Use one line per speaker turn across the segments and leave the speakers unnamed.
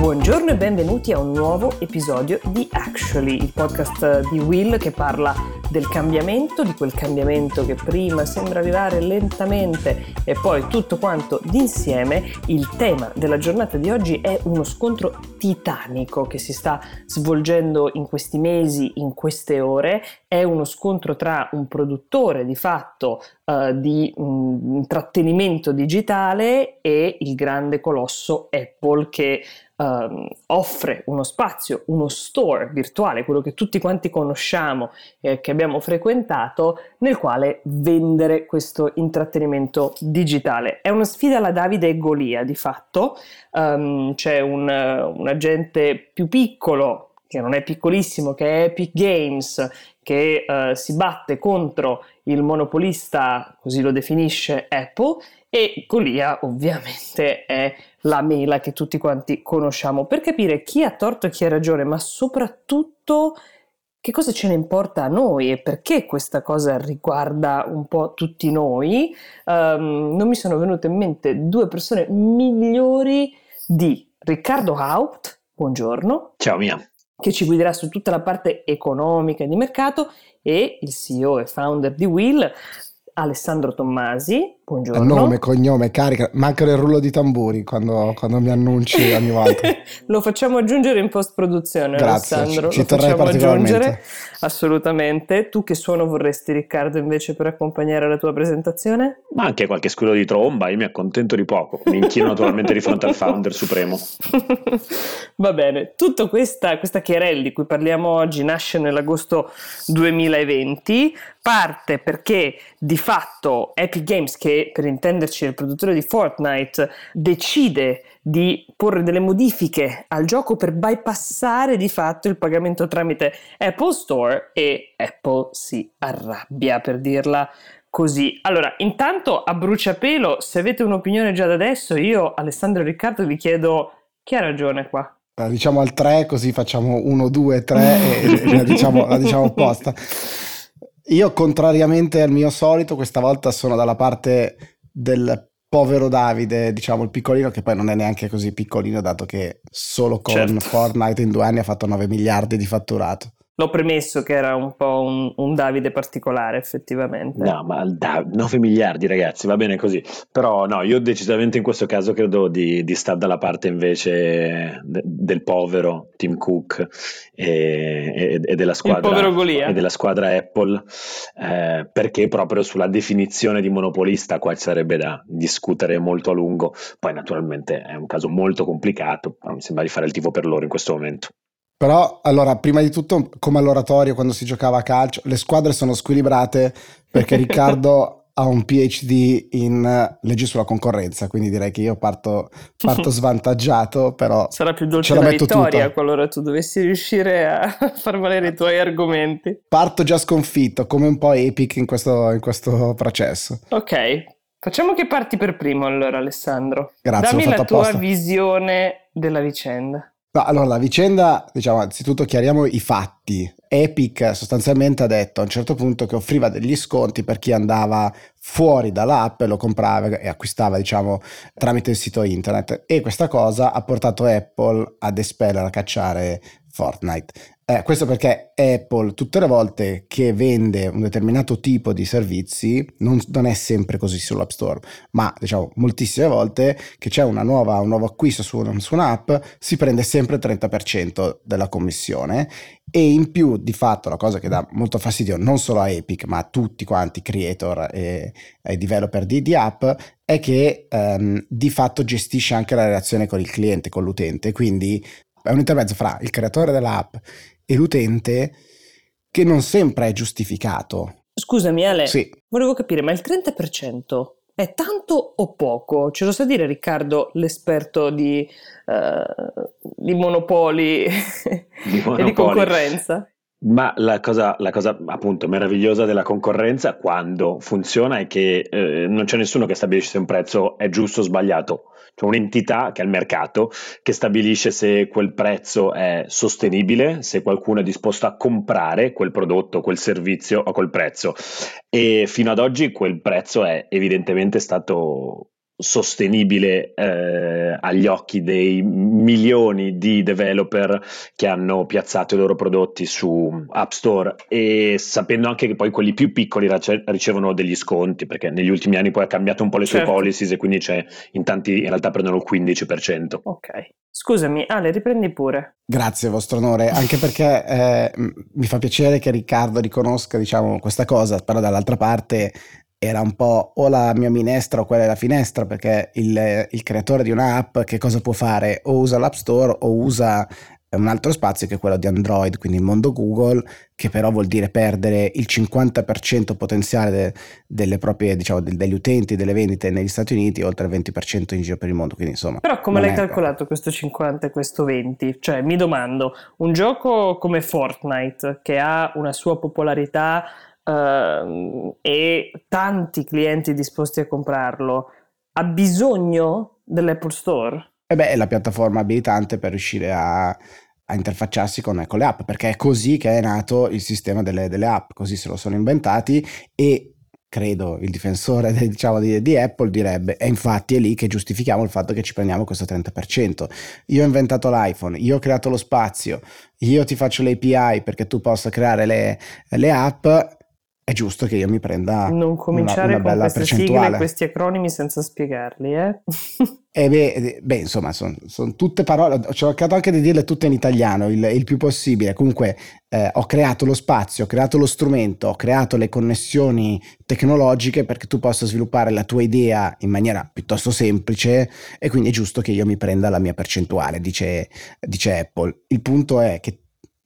Buongiorno e benvenuti a un nuovo episodio di Actually, il podcast di Will che parla del cambiamento, di quel cambiamento che prima sembra arrivare lentamente e poi tutto quanto d'insieme. Il tema della giornata di oggi è uno scontro titanico che si sta svolgendo in questi mesi, in queste ore. È uno scontro tra un produttore di fatto uh, di um, intrattenimento digitale e il grande colosso Apple che um, offre uno spazio, uno store virtuale, quello che tutti quanti conosciamo e che abbiamo frequentato, nel quale vendere questo intrattenimento digitale. È una sfida alla Davide e Golia di fatto, um, c'è un, un agente più piccolo che non è piccolissimo, che è Epic Games, che uh, si batte contro il monopolista, così lo definisce Apple, e Golia ovviamente è la mela che tutti quanti conosciamo, per capire chi ha torto e chi ha ragione, ma soprattutto che cosa ce ne importa a noi e perché questa cosa riguarda un po' tutti noi, um, non mi sono venute in mente due persone migliori di Riccardo Haupt, buongiorno.
Ciao Mia.
Che ci guiderà su tutta la parte economica e di mercato e il CEO e founder di Will, Alessandro Tommasi, buongiorno.
Nome, cognome, carica, manca il rullo di tamburi quando, quando mi annunci ogni volta.
Lo facciamo aggiungere in post produzione,
Grazie,
Alessandro.
Ci, ci terrei particolarmente. Aggiungere.
Assolutamente. Tu che suono vorresti, Riccardo, invece per accompagnare la tua presentazione?
Ma anche qualche scudo di tromba, io mi accontento di poco. Mi inchino naturalmente di fronte al founder supremo.
Va bene, tutta questa, questa querel di cui parliamo oggi nasce nell'agosto 2020, parte perché di fatto Epic Games, che per intenderci il produttore di Fortnite, decide di porre delle modifiche al gioco per bypassare di fatto il pagamento tramite Apple Store e Apple si arrabbia per dirla così. Allora, intanto a bruciapelo, se avete un'opinione già da adesso, io Alessandro e Riccardo vi chiedo chi ha ragione qua.
La diciamo al 3 così facciamo 1, 2, 3 e la diciamo, la diciamo apposta. Io, contrariamente al mio solito, questa volta sono dalla parte del povero Davide, diciamo il piccolino, che poi non è neanche così piccolino, dato che solo con certo. Fortnite in due anni ha fatto 9 miliardi di fatturato.
L'ho premesso che era un po' un, un Davide particolare, effettivamente.
No, ma da, 9 miliardi, ragazzi, va bene così. Però no, io decisamente in questo caso credo di, di stare dalla parte invece de, del povero Tim Cook e, e, e, della squadra, e, della squadra, Apple, eh, perché proprio sulla definizione di monopolista qua ci sarebbe da discutere molto a lungo. Poi naturalmente è un caso molto complicato, mi sembra di fare il tifo per loro in questo momento.
Però, allora, prima di tutto, come all'oratorio quando si giocava a calcio, le squadre sono squilibrate perché Riccardo ha un PhD in leggi sulla concorrenza, quindi direi che io parto, parto svantaggiato, però
sarà più dolce la vittoria tutta. qualora tu dovessi riuscire a far valere i tuoi argomenti.
Parto già sconfitto, come un po' epic in questo, in questo processo.
Ok, facciamo che parti per primo allora Alessandro.
Grazie,
Dammi la
tua
visione della vicenda.
No, allora, la vicenda, diciamo, anzitutto chiariamo i fatti. Epic sostanzialmente ha detto a un certo punto che offriva degli sconti per chi andava fuori dall'app e lo comprava e acquistava, diciamo, tramite il sito internet. E questa cosa ha portato Apple ad espellere, a cacciare Fortnite. Eh, questo perché Apple tutte le volte che vende un determinato tipo di servizi non, non è sempre così sull'App Store, ma diciamo moltissime volte che c'è nuova, un nuovo acquisto su, su un'app si prende sempre il 30% della commissione e in più di fatto la cosa che dà molto fastidio non solo a Epic ma a tutti quanti creator e, e developer di, di, app è che um, di fatto gestisce anche la relazione con il cliente, con l'utente, quindi è un intermezzo fra il creatore dell'app e l'utente che non sempre è giustificato.
Scusami Ale,
sì.
volevo capire, ma il 30% è tanto o poco? Ce lo sa dire Riccardo, l'esperto di, uh, di monopoli, di monopoli. e di concorrenza?
Ma la cosa, la cosa, appunto meravigliosa della concorrenza quando funziona è che eh, non c'è nessuno che stabilisce se un prezzo è giusto o sbagliato, c'è un'entità che è il mercato che stabilisce se quel prezzo è sostenibile, se qualcuno è disposto a comprare quel prodotto, quel servizio a quel prezzo. E fino ad oggi quel prezzo è evidentemente stato sostenibile eh, agli occhi dei milioni di developer che hanno piazzato i loro prodotti su App Store e sapendo anche che poi quelli più piccoli ricevono degli sconti perché negli ultimi anni poi ha cambiato un po' le certo. sue policies e quindi c'è in tanti in realtà prendono il 15%.
Ok. Scusami, Ale, riprendi pure.
Grazie, vostro onore, anche perché eh, mi fa piacere che Riccardo riconosca diciamo, questa cosa, però dall'altra parte era un po' o la mia minestra o quella è la finestra, perché il, il creatore di un'app che cosa può fare? O usa l'App Store o usa un altro spazio che è quello di Android, quindi il mondo Google, che però vuol dire perdere il 50% potenziale de, delle proprie, diciamo, de, degli utenti, delle vendite negli Stati Uniti, oltre il 20% in giro per il mondo. Quindi, insomma,
però come l'hai calcolato questo 50 e questo 20? Cioè, mi domando, un gioco come Fortnite, che ha una sua popolarità uh, e tanti clienti disposti a comprarlo, ha bisogno dell'Apple Store?
E beh, è la piattaforma abilitante per riuscire a, a interfacciarsi con, con, le app, perché è così che è nato il sistema delle, delle app, così se lo sono inventati e credo il difensore diciamo, di, di, Apple direbbe e infatti è lì che giustifichiamo il fatto che ci prendiamo questo 30%. Io ho inventato l'iPhone, io ho creato lo spazio, io ti faccio le API perché tu possa creare le, le app è giusto che io mi prenda
non cominciare una, una con queste sigle questi acronimi senza spiegarli eh?
e beh, eh, beh insomma sono son tutte parole ho cercato anche di dirle tutte in italiano il, il più possibile. Comunque eh, ho creato lo spazio ho creato lo strumento ho creato le connessioni tecnologiche perché tu possa sviluppare la tua idea in maniera piuttosto semplice e quindi è giusto che io mi prenda la mia percentuale dice, dice Apple. Il punto è che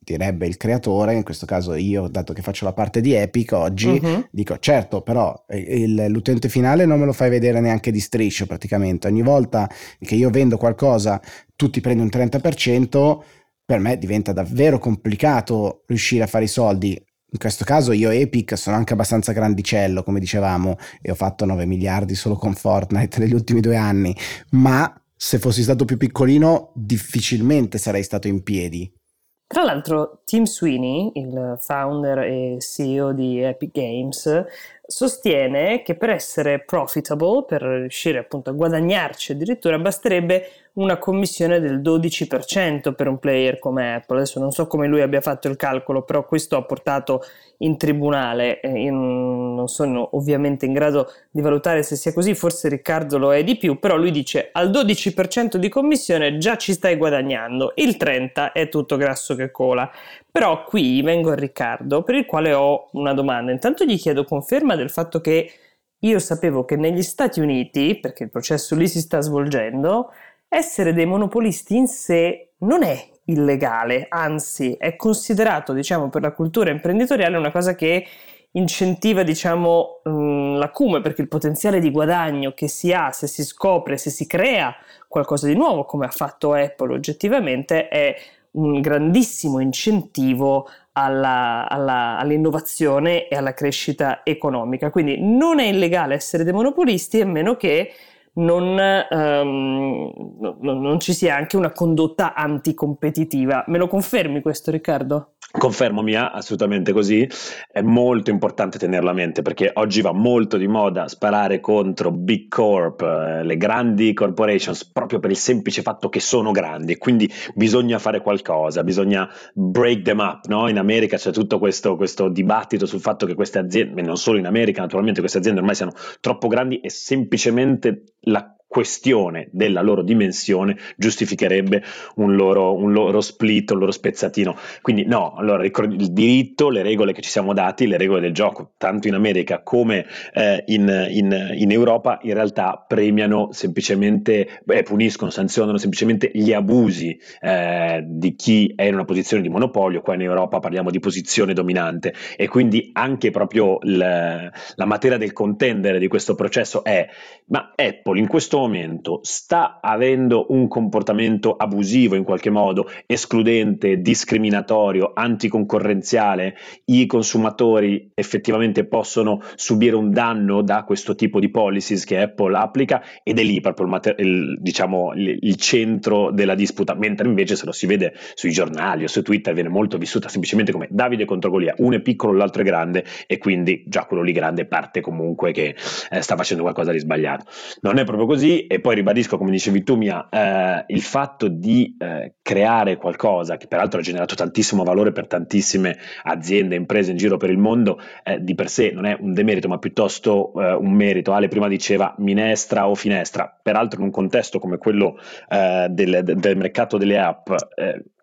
direbbe il creatore, in questo caso io, dato che faccio la parte di Epic oggi, uh-huh. dico certo, però eh, il, l'utente finale non me lo fai vedere neanche di striscio praticamente. Ogni volta che io vendo qualcosa, tu ti prendi un 30%, per me diventa davvero complicato riuscire a fare i soldi. In questo caso io Epic sono anche abbastanza grandicello, come dicevamo, e ho fatto 9 miliardi solo con Fortnite negli ultimi due anni, ma se fossi stato più piccolino difficilmente sarei stato in piedi
tra l'altro, Tim Sweeney, il founder e CEO di Epic Games, sostiene che per essere profitable, per riuscire appunto a guadagnarci addirittura, basterebbe una commissione del 12% per un player come Apple. Adesso non so come lui abbia fatto il calcolo, però questo ha portato in tribunale. Io non sono ovviamente in grado di valutare se sia così, forse Riccardo lo è di più, però lui dice al 12% di commissione già ci stai guadagnando, il 30% è tutto grasso che cola. Però qui vengo a Riccardo per il quale ho una domanda. Intanto gli chiedo conferma del fatto che io sapevo che negli Stati Uniti, perché il processo lì si sta svolgendo, essere dei monopolisti in sé non è illegale, anzi è considerato, diciamo, per la cultura imprenditoriale una cosa che incentiva, diciamo, mm, l'acume, perché il potenziale di guadagno che si ha se si scopre, se si crea qualcosa di nuovo, come ha fatto Apple oggettivamente, è un grandissimo incentivo alla, alla, all'innovazione e alla crescita economica. Quindi non è illegale essere dei monopolisti a meno che non, um, non, ci sia anche una condotta anticompetitiva. Me lo confermi questo Riccardo?
Confermo Mia, assolutamente così, è molto importante tenerla a mente perché oggi va molto di moda sparare contro big corp, eh, le grandi corporations, proprio per il semplice fatto che sono grandi quindi bisogna fare qualcosa, bisogna break them up, no? In America c'è tutto questo, questo dibattito sul fatto che queste aziende, non solo in America naturalmente, queste aziende ormai siano troppo grandi e semplicemente la questione della loro dimensione giustificherebbe un loro, un loro split, un loro spezzatino. Quindi no, allora il diritto, le regole che ci siamo dati, le regole del gioco, tanto in America come eh, in, in, in, Europa, in realtà premiano semplicemente, beh, puniscono, sanzionano semplicemente gli abusi eh, di chi è in una posizione di monopolio, qua in Europa parliamo di posizione dominante e quindi anche proprio l, la materia del contendere di questo processo è, ma Apple in questo momento sta avendo un comportamento abusivo in qualche modo, escludente, discriminatorio, anticoncorrenziale, i consumatori effettivamente possono subire un danno da questo tipo di policies che Apple applica ed è lì proprio il, il, diciamo, il, il centro della disputa, mentre invece se lo si vede sui giornali o su Twitter viene molto vissuta semplicemente come Davide contro Golia, uno è piccolo, l'altro è grande e quindi già quello lì grande parte comunque che eh, sta facendo qualcosa di sbagliato. Non è proprio così e poi ribadisco come dicevi tu Mia, eh, il fatto di eh, creare qualcosa che peraltro ha generato tantissimo valore per tantissime aziende, imprese in giro per il mondo, eh, di per sé non è un demerito ma piuttosto eh, un merito. Ale prima diceva minestra o finestra, peraltro in un contesto come quello eh, del, del, mercato delle app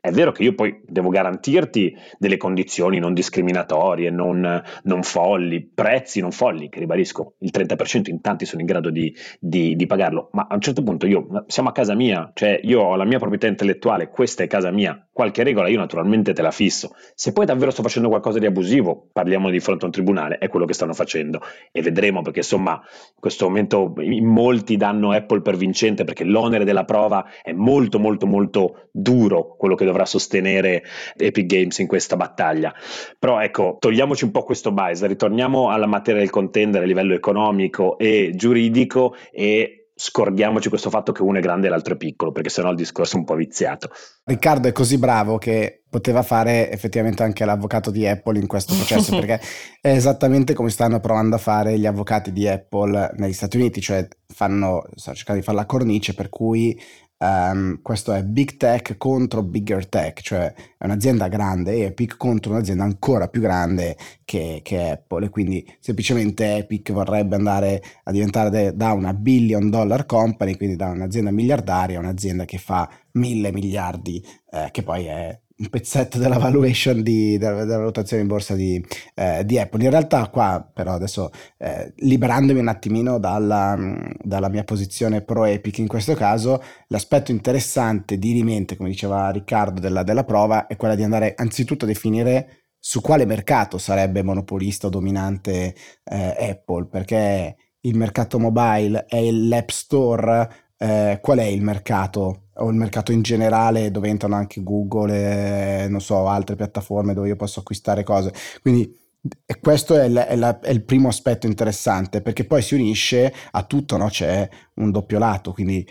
è vero che io poi devo garantirti delle condizioni non discriminatorie, non, non folli, prezzi non folli, che ribadisco, il 30% in tanti sono in grado di, di, di, pagarlo, ma a un certo punto io, siamo a casa mia, cioè io ho la mia proprietà intellettuale, questa è casa mia, qualche regola io naturalmente te la fisso. Se poi davvero sto facendo qualcosa di abusivo, parliamo di fronte a un tribunale, è quello che stanno facendo e vedremo perché insomma in questo momento in molti danno Apple per vincente perché l'onere della prova è molto molto molto duro, quello che dovrà sostenere Epic Games in questa battaglia. Però ecco, togliamoci un po' questo bias, ritorniamo alla materia del contender a livello economico e giuridico e scordiamoci questo fatto che uno è grande e l'altro è piccolo, perché sennò il discorso è un po' viziato.
Riccardo è così bravo che poteva fare effettivamente anche l'avvocato di Apple in questo processo, perché è esattamente come stanno provando a fare gli avvocati di Apple negli Stati Uniti, cioè fanno, stanno cercando di fare la cornice per cui Um, questo è Big Tech contro Bigger Tech, cioè è un'azienda grande Epic contro un'azienda ancora più grande che, che Apple e quindi semplicemente Epic vorrebbe andare a diventare de, da una billion dollar company, quindi da un'azienda miliardaria a un'azienda che fa mille miliardi, eh, che poi è un pezzetto della valuation di, della, della, valutazione in borsa di, eh, di, Apple. In realtà qua però adesso eh, liberandomi un attimino dalla, dalla, mia posizione pro Epic in questo caso, l'aspetto interessante di rimente, come diceva Riccardo, della, della prova è quella di andare anzitutto a definire su quale mercato sarebbe monopolista o dominante eh, Apple, perché il mercato mobile è l'App Store, eh, qual è il mercato o il mercato in generale dove entrano anche Google e non so altre piattaforme dove io posso acquistare cose quindi e questo è, la, è, la, è, il primo aspetto interessante perché poi si unisce a tutto no? c'è un doppio lato quindi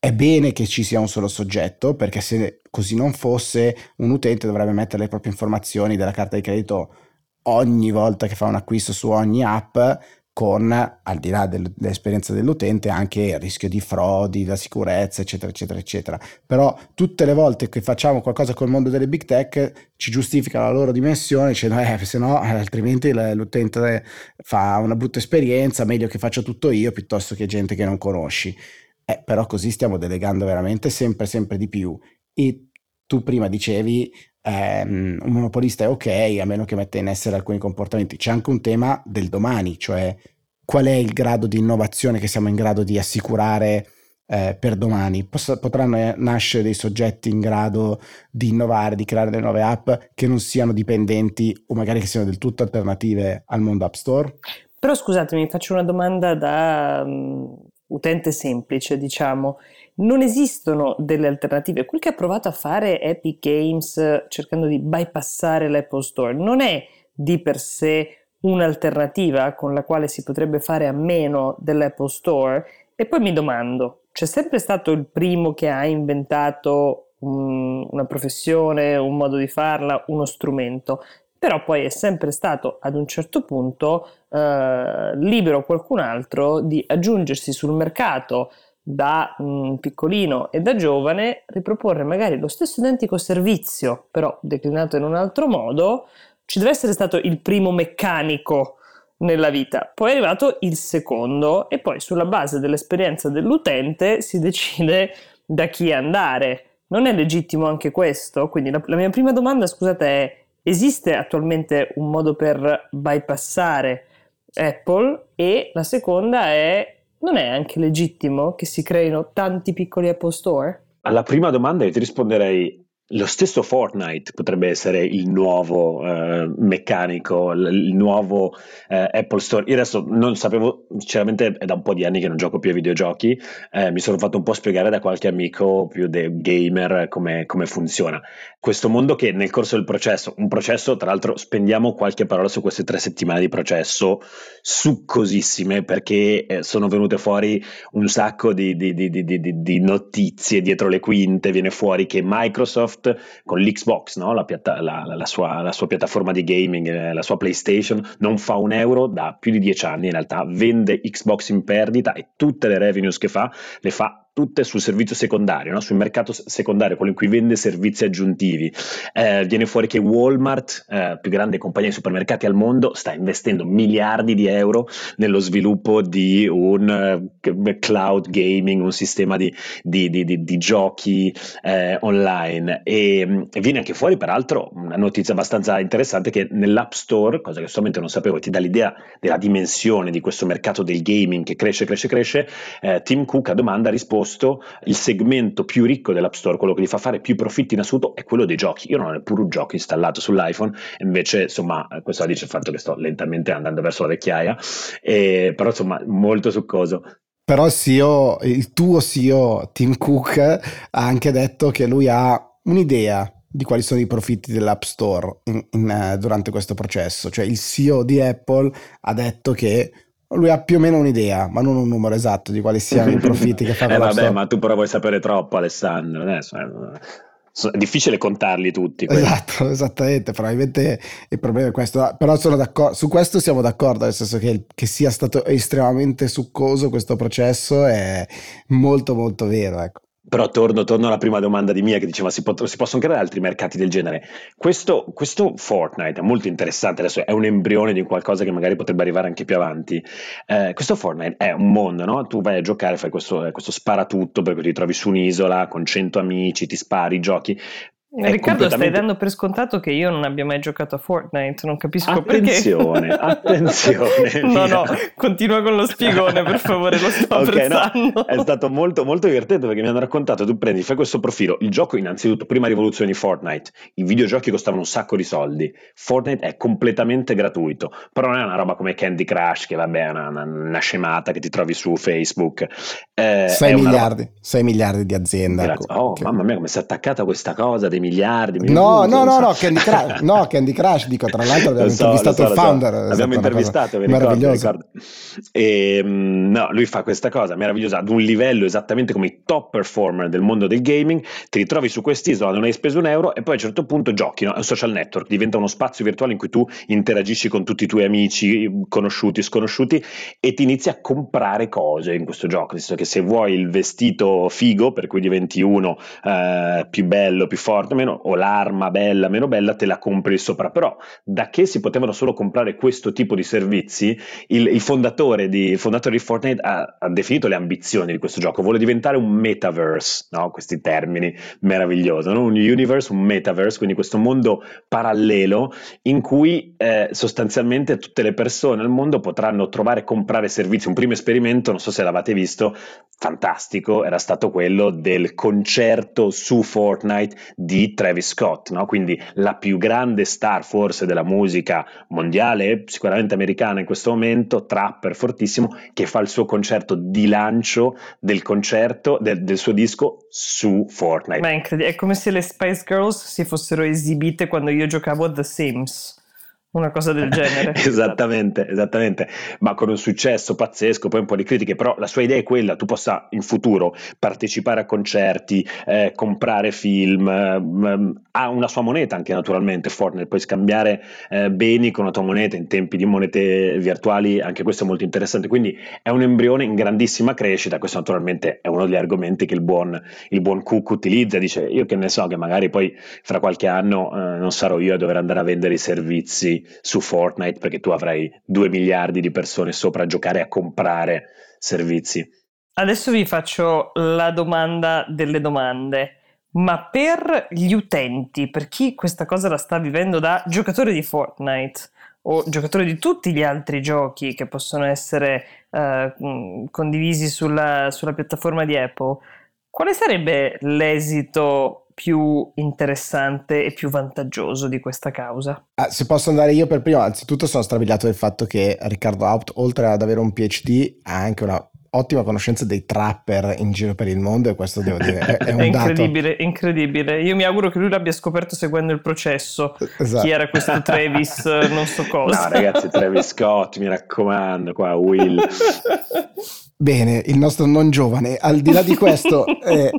è bene che ci sia un solo soggetto perché se così non fosse un utente dovrebbe mettere le proprie informazioni della carta di credito ogni volta che fa un acquisto su ogni app con, al di là del, dell'esperienza dell'utente, anche il rischio di frodi, la sicurezza, eccetera, eccetera, eccetera. Però tutte le volte che facciamo qualcosa col mondo delle big tech ci giustifica la loro dimensione dicendo, eh, se no, altrimenti l'utente fa una brutta esperienza, meglio che faccia tutto io piuttosto che gente che non conosci. Eh, però così stiamo delegando veramente sempre, sempre di più. E tu prima dicevi ehm, un monopolista è ok a meno che metta in essere alcuni comportamenti. C'è anche un tema del domani, cioè qual è il grado di innovazione che siamo in grado di assicurare eh, per domani. Poss- potranno nascere dei soggetti in grado di innovare, di creare delle nuove app che non siano dipendenti o magari che siano del tutto alternative al mondo App Store?
Però scusatemi, faccio una domanda da um, utente semplice, diciamo non esistono delle alternative. Quel che ha provato a fare Epic Games cercando di bypassare l'Apple Store non è di per sé un'alternativa con la quale si potrebbe fare a meno dell'Apple Store. E poi mi domando, c'è sempre stato il primo che ha inventato un, una professione, un modo di farla, uno strumento, però poi è sempre stato ad un certo punto eh, libero qualcun altro di aggiungersi sul mercato da um, piccolino e da giovane riproporre magari lo stesso identico servizio, però declinato in un altro modo, ci deve essere stato il primo meccanico nella vita, poi è arrivato il secondo e poi sulla base dell'esperienza dell'utente si decide da chi andare. Non è legittimo anche questo? Quindi la, la mia prima domanda, scusate, è esiste attualmente un modo per bypassare Apple? E la seconda è non è anche legittimo che si creino tanti piccoli Apple Store?
Alla prima domanda io ti risponderei lo stesso Fortnite potrebbe essere il nuovo eh, meccanico, il nuovo eh, Apple Store. Io adesso non sapevo, sinceramente è da un po' di anni che non gioco più ai videogiochi, eh, mi sono fatto un po' spiegare da qualche amico più de- gamer come, come, funziona. Questo mondo che nel corso del processo, un processo tra l'altro spendiamo qualche parola su queste tre settimane di processo succosissime perché eh, sono venute fuori un sacco di, di, di, di notizie dietro le quinte, viene fuori che Microsoft Microsoft con l'Xbox, no? la, piatta- la, la, sua, la, sua, piattaforma di gaming, eh, la sua PlayStation, non fa un euro da più di dieci anni in realtà, vende Xbox in perdita e tutte le revenues che fa le fa tutte sul servizio secondario, no? sul mercato secondario, quello in cui vende servizi aggiuntivi. Eh, viene fuori che Walmart, eh, più grande compagnia di supermercati al mondo, sta investendo miliardi di euro nello sviluppo di un uh, cloud gaming, un sistema di, di, di, di giochi eh, online. E, e, viene anche fuori, peraltro, una notizia abbastanza interessante che nell'App Store, cosa che solamente non sapevo, ti dà l'idea della dimensione di questo mercato del gaming che cresce, cresce, cresce, eh, Tim Cook a domanda risponde posto il segmento più ricco dell'App Store, quello che gli fa fare più profitti in assoluto, è quello dei giochi. Io non ho neppure un gioco installato sull'iPhone, invece, insomma, questo la dice il fatto che sto lentamente andando verso la vecchiaia, e, però insomma, molto succoso.
Però il, CEO, il tuo CEO Tim Cook ha anche detto che lui ha un'idea di quali sono i profitti dell'App Store in, in, uh, durante questo processo. Cioè il CEO di Apple ha detto che lui ha più o meno un'idea, ma non un numero esatto di quali siano i profitti che fa
eh vabbè, ma tu però vuoi sapere troppo, Alessandro. Adesso, eh, è difficile contarli tutti.
Quelli. Esatto, esattamente. Probabilmente il problema è questo. Però sono d'accordo, su questo siamo d'accordo, nel senso che, che sia stato estremamente succoso questo processo è molto molto vero. Ecco.
Però torno, torno, alla prima domanda di Mia che diceva si, pot- si possono creare altri mercati del genere. Questo, questo, Fortnite è molto interessante, adesso è un embrione di qualcosa che magari potrebbe arrivare anche più avanti. Eh, questo Fortnite è un mondo, no? Tu vai a giocare, fai questo, questo sparatutto perché ti trovi su un'isola con 100 amici, ti spari, giochi,
Riccardo, completamente... stai dando per scontato che io non abbia mai giocato a Fortnite, non capisco
attenzione,
perché.
Attenzione, attenzione.
no, no, continua con lo spiegone, per favore, lo sto okay,
no, è stato molto, molto divertente perché mi hanno raccontato, tu prendi, fai questo profilo, il gioco innanzitutto, prima rivoluzione di Fortnite, i videogiochi costavano un sacco di soldi, Fortnite è completamente gratuito, però non è una roba come Candy Crush, che vabbè è una, una, una scemata che ti trovi su Facebook.
Eh, 6 miliardi, roba... 6 miliardi di azienda.
Oh, che... mamma mia, come si è attaccata questa cosa dei miliardi.
No, no, no, no, Candy Crush, no, Candy Crush, dico, tra l'altro abbiamo so, intervistato so, il founder.
So. Abbiamo intervistato, mi ricordo, ricordo. E, ehm, no, lui fa questa cosa meravigliosa ad un livello esattamente come i top performer del mondo del gaming, ti ritrovi su quest'isola, non hai speso un euro e poi a un certo punto giochi, no? è un social network, diventa uno spazio virtuale in cui tu interagisci con tutti i tuoi amici, conosciuti, sconosciuti e ti inizi a comprare cose in questo gioco, nel senso che se vuoi il vestito figo, per cui diventi uno eh, più bello, più forte, meno, o l'arma bella, meno bella, te la compri sopra. Però da che si potevano solo comprare questo tipo di servizi, il, il, fondatore, di, il fondatore, di, Fortnite ha, ha, definito le ambizioni di questo gioco, vuole diventare un metaverse, no? questi termini meravigliosi, no? un universe, un metaverse, quindi questo mondo parallelo in cui eh, sostanzialmente tutte le persone al mondo potranno trovare e comprare servizi. Un primo esperimento, non so se l'avete visto, fantastico, era stato quello del concerto su Fortnite di Travis Scott, no? quindi la più grande star forse della musica mondiale, sicuramente americana in questo momento, trapper fortissimo, che fa il suo concerto di lancio del concerto del, del suo disco su Fortnite.
Ma è incredibile, è come se le Spice Girls si fossero esibite quando io giocavo a The Sims una cosa del genere.
esattamente, esattamente, ma con un successo pazzesco, poi un po' di critiche, però la sua idea è quella, tu possa in futuro partecipare a concerti, eh, comprare film, eh, ha una sua moneta anche naturalmente Fortnite, puoi scambiare eh, beni con la tua moneta in tempi di monete virtuali, anche questo è molto interessante, quindi è un embrione in grandissima crescita, questo naturalmente è uno degli argomenti che il buon, il buon Cook utilizza, dice io che ne so che magari poi fra qualche anno eh, non sarò io a dover andare a vendere i servizi su Fortnite perché tu avrai 2 miliardi di persone sopra a giocare e a comprare servizi.
Adesso vi faccio la domanda delle domande. Ma per gli utenti, per chi questa cosa la sta vivendo da giocatore di Fortnite o giocatore di tutti gli altri giochi che possono essere uh, condivisi sulla, sulla piattaforma di Apple, quale sarebbe l'esito più interessante e più vantaggioso di questa causa?
Ah, se posso andare io per primo, anzitutto sono strabiliato del fatto che Riccardo Haupt, oltre ad avere un PhD, ha anche una ottima conoscenza dei trapper in giro per il mondo e questo devo dire è, è un
è incredibile,
dato.
incredibile. Io mi auguro che lui l'abbia scoperto seguendo il processo. Esatto. Chi era questo Travis, non so cosa.
No ragazzi, Travis Scott, mi raccomando, qua Will.
Bene, il nostro non giovane. Al di là di questo, eh,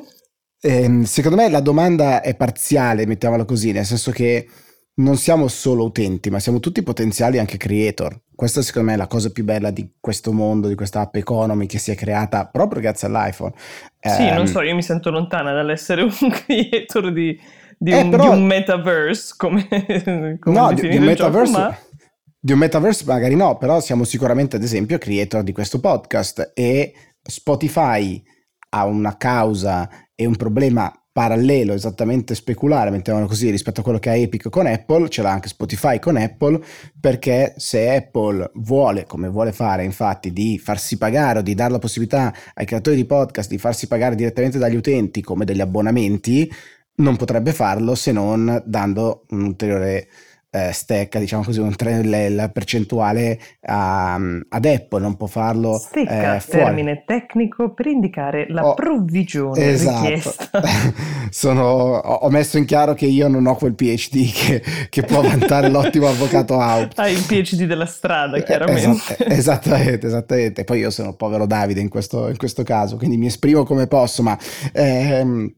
eh, secondo me la domanda è parziale, mettiamola così, nel senso che non siamo solo utenti, ma siamo tutti potenziali anche creator. Questa secondo me è la cosa più bella di questo mondo, di questa app economy che si è creata proprio grazie all'iPhone.
Sì, um, non so, io mi sento lontana dall'essere un creator di, di, eh, un, però, di un, metaverse come, come
no, di, di, un metaverse, gioco, ma... di un metaverse magari no, però siamo sicuramente ad esempio creator di questo podcast e Spotify ha una causa e un problema parallelo, esattamente speculare, mettiamolo così, rispetto a quello che ha Epic con Apple, ce l'ha anche Spotify con Apple, perché se Apple vuole, come vuole fare infatti, di farsi pagare o di dare la possibilità ai creatori di podcast di farsi pagare direttamente dagli utenti come degli abbonamenti, non potrebbe farlo se non dando un ulteriore eh, stecca, diciamo così, un tre, la percentuale a, ad Apple, non può farlo
stecca,
eh,
termine tecnico per indicare la oh, provvigione esatto. richiesta.
Sono, ho messo in chiaro che io non ho quel PhD che, che può vantare l'ottimo avvocato Haupt.
Hai il PhD della strada, chiaramente.
Esat, esattamente, esattamente. Poi io sono povero Davide in questo, in questo caso, quindi mi esprimo come posso, ma... Ehm,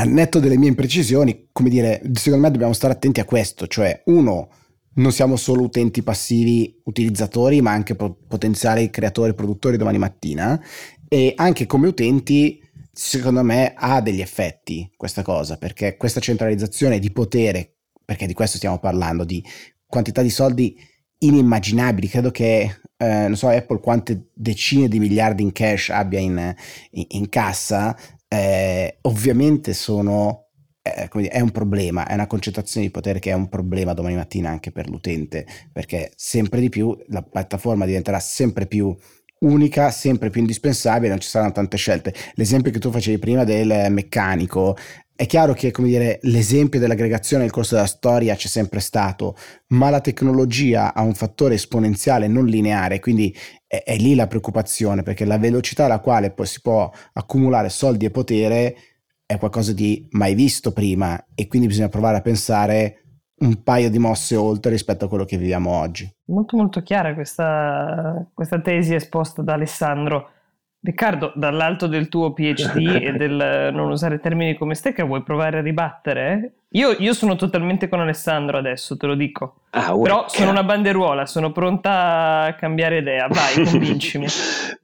al netto delle mie imprecisioni, come dire, secondo me dobbiamo stare attenti a questo, cioè uno, non siamo solo utenti passivi utilizzatori, ma anche potenziali creatori, produttori domani mattina e anche come utenti secondo me ha degli effetti questa cosa, perché questa centralizzazione di potere, perché di questo stiamo parlando, di quantità di soldi inimmaginabili, credo che eh, non so Apple quante decine di miliardi in cash abbia in, in, in cassa, eh, ovviamente sono eh, è un problema, è una concentrazione di potere che è un problema domani mattina anche per l'utente, perché sempre di più la piattaforma diventerà sempre più unica, sempre più indispensabile, non ci saranno tante scelte. L'esempio che tu facevi prima del meccanico, è chiaro che come dire, l'esempio dell'aggregazione nel corso della storia c'è sempre stato, ma la tecnologia ha un fattore esponenziale non lineare, quindi è, è lì la preoccupazione, perché la velocità alla quale poi si può accumulare soldi e potere è qualcosa di mai visto prima e quindi bisogna provare a pensare un paio di mosse oltre rispetto a quello che viviamo oggi.
Molto molto chiara questa, questa tesi esposta da Alessandro. Riccardo, dall'alto del tuo PhD e del non usare termini come stecca, vuoi provare a ribattere? Io, io, sono totalmente con Alessandro adesso, te lo dico. Ah, Però sono una banderuola, sono pronta a cambiare idea. Vai, convincimi.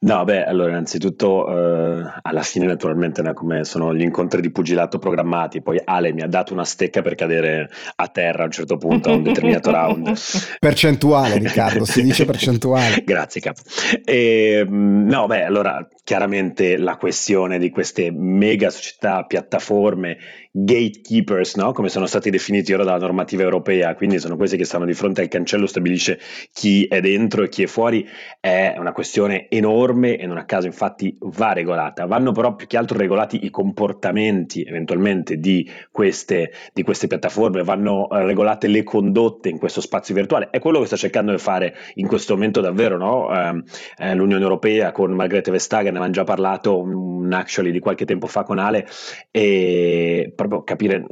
no, beh, allora, innanzitutto, eh, alla fine, naturalmente, no, come sono gli incontri di pugilato programmati. Poi Ale mi ha dato una stecca per cadere a terra a un certo punto, a un determinato round.
Percentuale, Riccardo, si dice percentuale.
Grazie, capo. E, mm, no, beh, allora, chiaramente la questione di queste mega società, piattaforme, gatekeepers, no? come sono stati definiti ora dalla normativa europea, quindi sono questi che stanno di fronte al cancello, stabilisce chi è dentro e chi è fuori, è una questione enorme e non a caso infatti va regolata. Vanno però più che altro regolati i comportamenti eventualmente di queste, di queste piattaforme, vanno eh, regolate le condotte in questo spazio virtuale. È quello che sta cercando di fare in questo momento davvero no? eh, eh, l'Unione Europea con Margrethe Vestager, ne avevamo già parlato un actually di qualche tempo fa con Ale e proprio capire,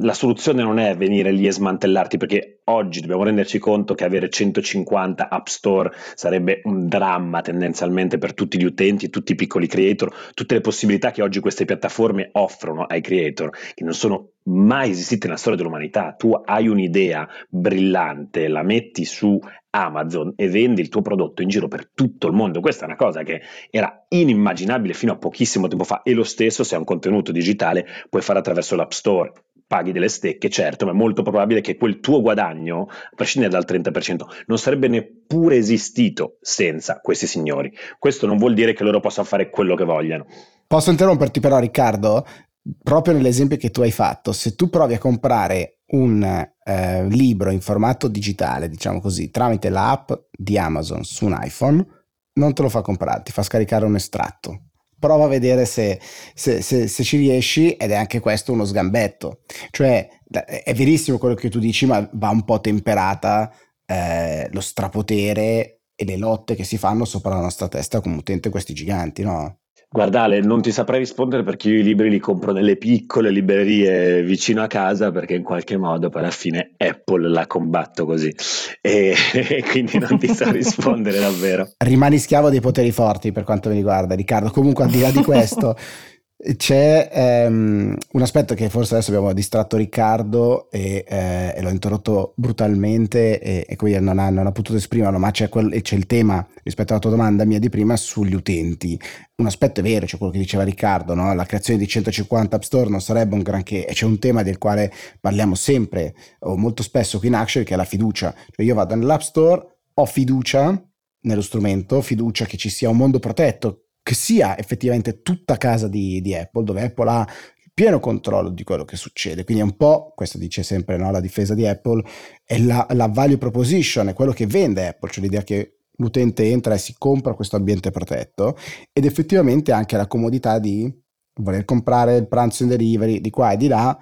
la soluzione non è venire lì e smantellarti perché oggi dobbiamo renderci conto che avere 150 app store sarebbe un dramma tendenzialmente per tutti gli utenti, tutti i piccoli creator, tutte le possibilità che oggi queste piattaforme offrono ai creator, che non sono mai esistite nella storia dell'umanità. Tu hai un'idea brillante, la metti su Amazon e vendi il tuo prodotto in giro per tutto il mondo. Questa è una cosa che era inimmaginabile fino a pochissimo tempo fa e lo stesso se è un contenuto digitale puoi fare attraverso l'App Store. Paghi delle stecche, certo, ma è molto probabile che quel tuo guadagno, a prescindere dal 30%, non sarebbe neppure esistito senza questi signori. Questo non vuol dire che loro possano fare quello che vogliano.
Posso interromperti però Riccardo? Proprio nell'esempio che tu hai fatto, se tu provi a comprare un eh, libro in formato digitale, diciamo così, tramite l'app di Amazon su un iPhone, non te lo fa comprare, ti fa scaricare un estratto. prova a vedere se, se, se, se, ci riesci ed è anche questo uno sgambetto. Cioè, è verissimo quello che tu dici, ma va un po' temperata eh, lo strapotere e le lotte che si fanno sopra la nostra testa come utente questi giganti, no?
Guardale, non ti saprei rispondere perché io i libri li compro nelle piccole librerie vicino a casa perché in qualche modo poi alla fine Apple la combatto così e, e quindi non ti so rispondere davvero.
Rimani schiavo dei poteri forti per quanto mi riguarda Riccardo, comunque al di là di questo c'è ehm, un aspetto che forse adesso abbiamo distratto Riccardo e, eh, e l'ho interrotto brutalmente e, e quindi non ha, non ha, potuto esprimerlo, ma c'è, quel, c'è, il tema rispetto alla tua domanda mia di prima sugli utenti. Un aspetto è vero, c'è quello che diceva Riccardo, no? la creazione di 150 App Store non sarebbe un granché e c'è un tema del quale parliamo sempre o molto spesso qui in Action che è la fiducia. Cioè io vado nell'App Store, ho fiducia nello strumento, fiducia che ci sia un mondo protetto che sia effettivamente tutta casa di, di Apple, dove Apple ha pieno controllo di quello che succede. Quindi è un po', questo dice sempre no, la difesa di Apple, è la, la, value proposition, è quello che vende Apple, cioè l'idea che l'utente entra e si compra questo ambiente protetto ed effettivamente anche la comodità di voler comprare il pranzo in delivery di qua e di là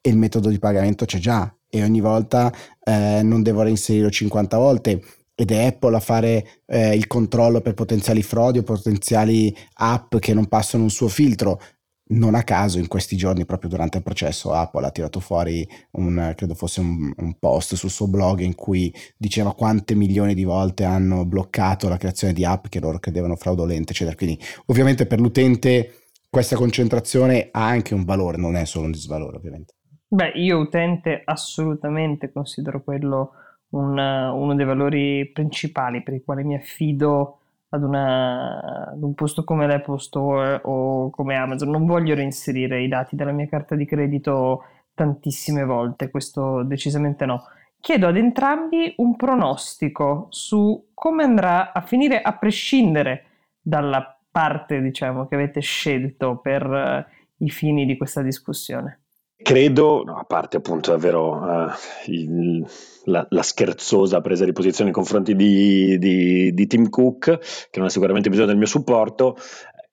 e il metodo di pagamento c'è già e ogni volta eh, non devo reinserirlo 50 volte ed è Apple a fare eh, il controllo per potenziali frodi o potenziali app che non passano un suo filtro. Non a caso in questi giorni, proprio durante il processo, Apple ha tirato fuori un, credo fosse un, un post sul suo blog in cui diceva quante milioni di volte hanno bloccato la creazione di app che loro credevano fraudolente, eccetera. Quindi ovviamente per l'utente questa concentrazione ha anche un valore, non è solo un disvalore ovviamente.
Beh, io utente assolutamente considero quello un, uno dei valori principali per i quali mi affido ad, una, ad, un posto come l'Apple Store o come Amazon. Non voglio reinserire i dati della mia carta di credito tantissime volte, questo decisamente no. Chiedo ad entrambi un pronostico su come andrà a finire a prescindere dalla parte, diciamo, che avete scelto per uh, i fini di questa discussione.
Credo, no, a parte appunto davvero uh, il, la, la, scherzosa presa di posizione nei confronti di, di, di Tim Cook, che non ha sicuramente bisogno del mio supporto,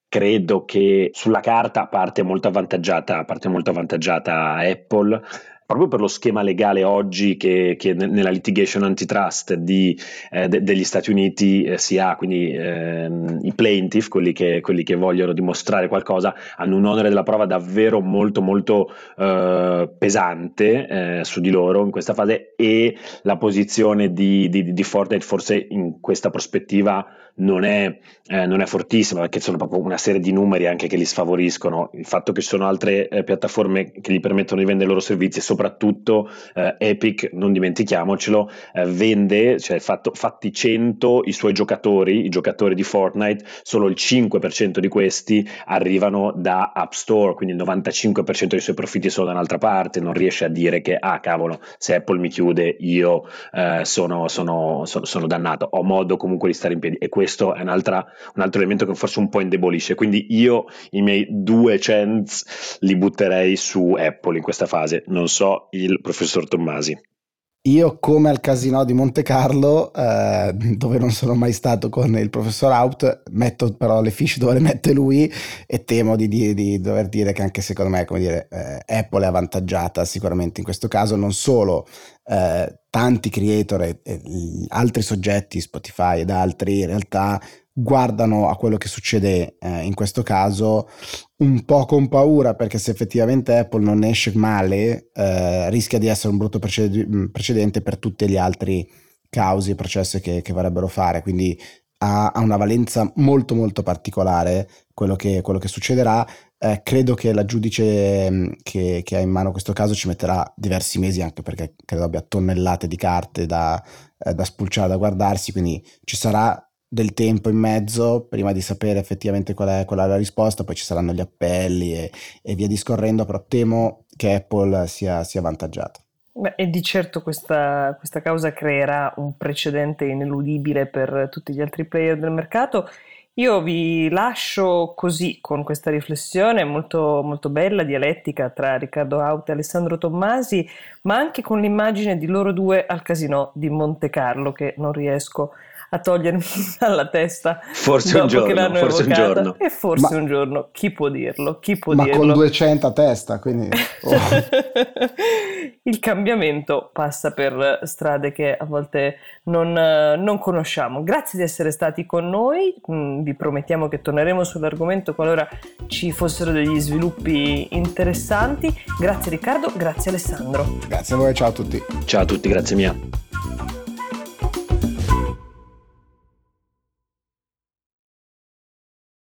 credo che sulla carta parte molto avvantaggiata, parte molto avvantaggiata Apple proprio per lo schema legale oggi che, che nella litigation antitrust di, eh, de, degli Stati Uniti eh, si ha, quindi ehm, i plaintiff, quelli che, quelli che, vogliono dimostrare qualcosa, hanno un onere della prova davvero molto molto eh, pesante eh, su di loro in questa fase e la posizione di, di, di Fortnite forse in questa prospettiva non è, eh, non è, fortissima perché sono proprio una serie di numeri anche che li sfavoriscono. Il fatto che ci sono altre eh, piattaforme che gli permettono di vendere i loro servizi soprattutto eh, Epic, non dimentichiamocelo, eh, vende, cioè fatto, fatti 100 i suoi giocatori, i giocatori di Fortnite, solo il 5% di questi arrivano da App Store, quindi il 95% dei suoi profitti sono da un'altra parte, non riesce a dire che ah cavolo, se Apple mi chiude io eh, sono, sono, sono, sono dannato, ho modo comunque di stare in piedi e questo è un altro elemento che forse un po' indebolisce. Quindi io i miei due cents li butterei su Apple in questa fase, non so il professor Tommasi.
Io, come al casino di Monte Carlo, eh, dove non sono mai stato con il professor Out, metto però le fiche dove le mette lui e temo di, di, di dover dire che anche secondo me, dire, eh, Apple è avvantaggiata sicuramente in questo caso, non solo eh, tanti creator e, e altri soggetti, Spotify ed altri, in realtà guardano a quello che succede eh, in questo caso un po' con paura perché se effettivamente Apple non esce male eh, rischia di essere un brutto preced- precedente per tutti gli altri causi e processi che, che vorrebbero fare. Quindi ha, ha, una valenza molto molto particolare quello che, quello che succederà. Eh, credo che la giudice mm, che, che, ha in mano questo caso ci metterà diversi mesi anche perché credo abbia tonnellate di carte da, eh, da spulciare da guardarsi. Quindi ci sarà del tempo in mezzo prima di sapere effettivamente qual è, qual è la risposta, poi ci saranno gli appelli e, e via discorrendo, però temo che Apple sia, sia avvantaggiata.
Beh, e di certo questa, questa, causa creerà un precedente ineludibile per tutti gli altri player del mercato. Io vi lascio così con questa riflessione molto, molto bella, dialettica tra Riccardo Aut e Alessandro Tommasi, ma anche con l'immagine di loro due al casino di Monte Carlo che non riesco a a togliermi dalla testa.
Forse un giorno, forse un giorno.
E forse ma, un giorno, chi può dirlo? Chi può
ma
dirlo?
con 200 a testa, quindi... Oh.
Il cambiamento passa per strade che a volte non, non conosciamo. Grazie di essere stati con noi, mm, vi promettiamo che torneremo sull'argomento qualora ci fossero degli sviluppi interessanti. Grazie Riccardo, grazie Alessandro.
Grazie a voi, ciao a tutti.
Ciao a tutti, grazie mia.